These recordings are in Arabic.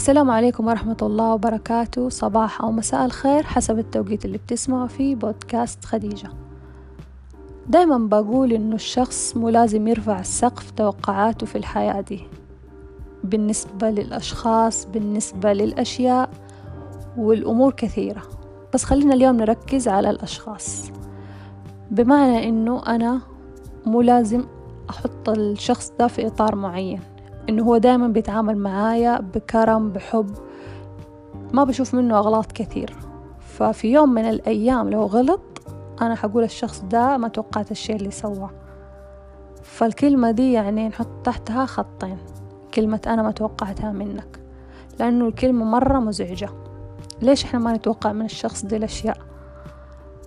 السلام عليكم ورحمة الله وبركاته. صباح أو مساء الخير حسب التوقيت اللي بتسمعوا فيه بودكاست خديجة. دايما بقول إنه الشخص مو لازم يرفع سقف توقعاته في الحياة دي. بالنسبة للأشخاص بالنسبة للأشياء والأمور كثيرة. بس خلينا اليوم نركز على الأشخاص. بمعنى إنه أنا مو لازم أحط الشخص ده في إطار معين. إنه هو دائما بيتعامل معايا بكرم بحب. ما بشوف منه أغلاط كثير. ففي يوم من الأيام لو غلط أنا حقول الشخص ده ما توقعت الشيء اللي سواه. فالكلمة دي يعني نحط تحتها خطين. كلمة أنا ما توقعتها منك. لأنه الكلمة مرة مزعجة. ليش إحنا ما نتوقع من الشخص دي الأشياء؟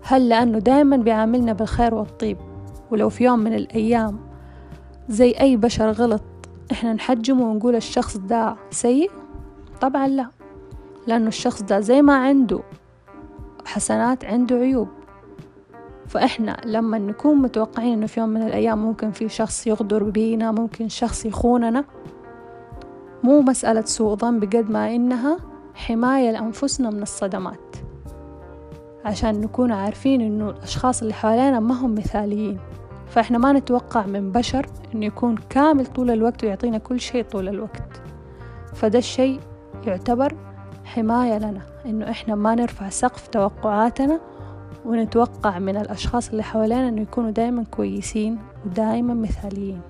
هل لأنه دائما بيعاملنا بالخير والطيب؟ ولو في يوم من الأيام زي أي بشر غلط إحنا نحجمه ونقول الشخص ده سيء؟ طبعا لا لأنه الشخص ده زي ما عنده حسنات عنده عيوب. فإحنا لما نكون متوقعين إنه في يوم من الأيام ممكن في شخص يغدر بينا ممكن شخص يخوننا مو مسألة سوء ظن بقد ما إنها حماية لأنفسنا من الصدمات. عشان نكون عارفين إنه الأشخاص اللي حوالينا ما هم مثاليين. فإحنا ما نتوقع من بشر إنه يكون كامل طول الوقت ويعطينا كل شيء طول الوقت. فده الشيء يعتبر حماية لنا إنه إحنا ما نرفع سقف توقعاتنا ونتوقع من الأشخاص اللي حوالينا إنه يكونوا دايما كويسين ودايما مثاليين.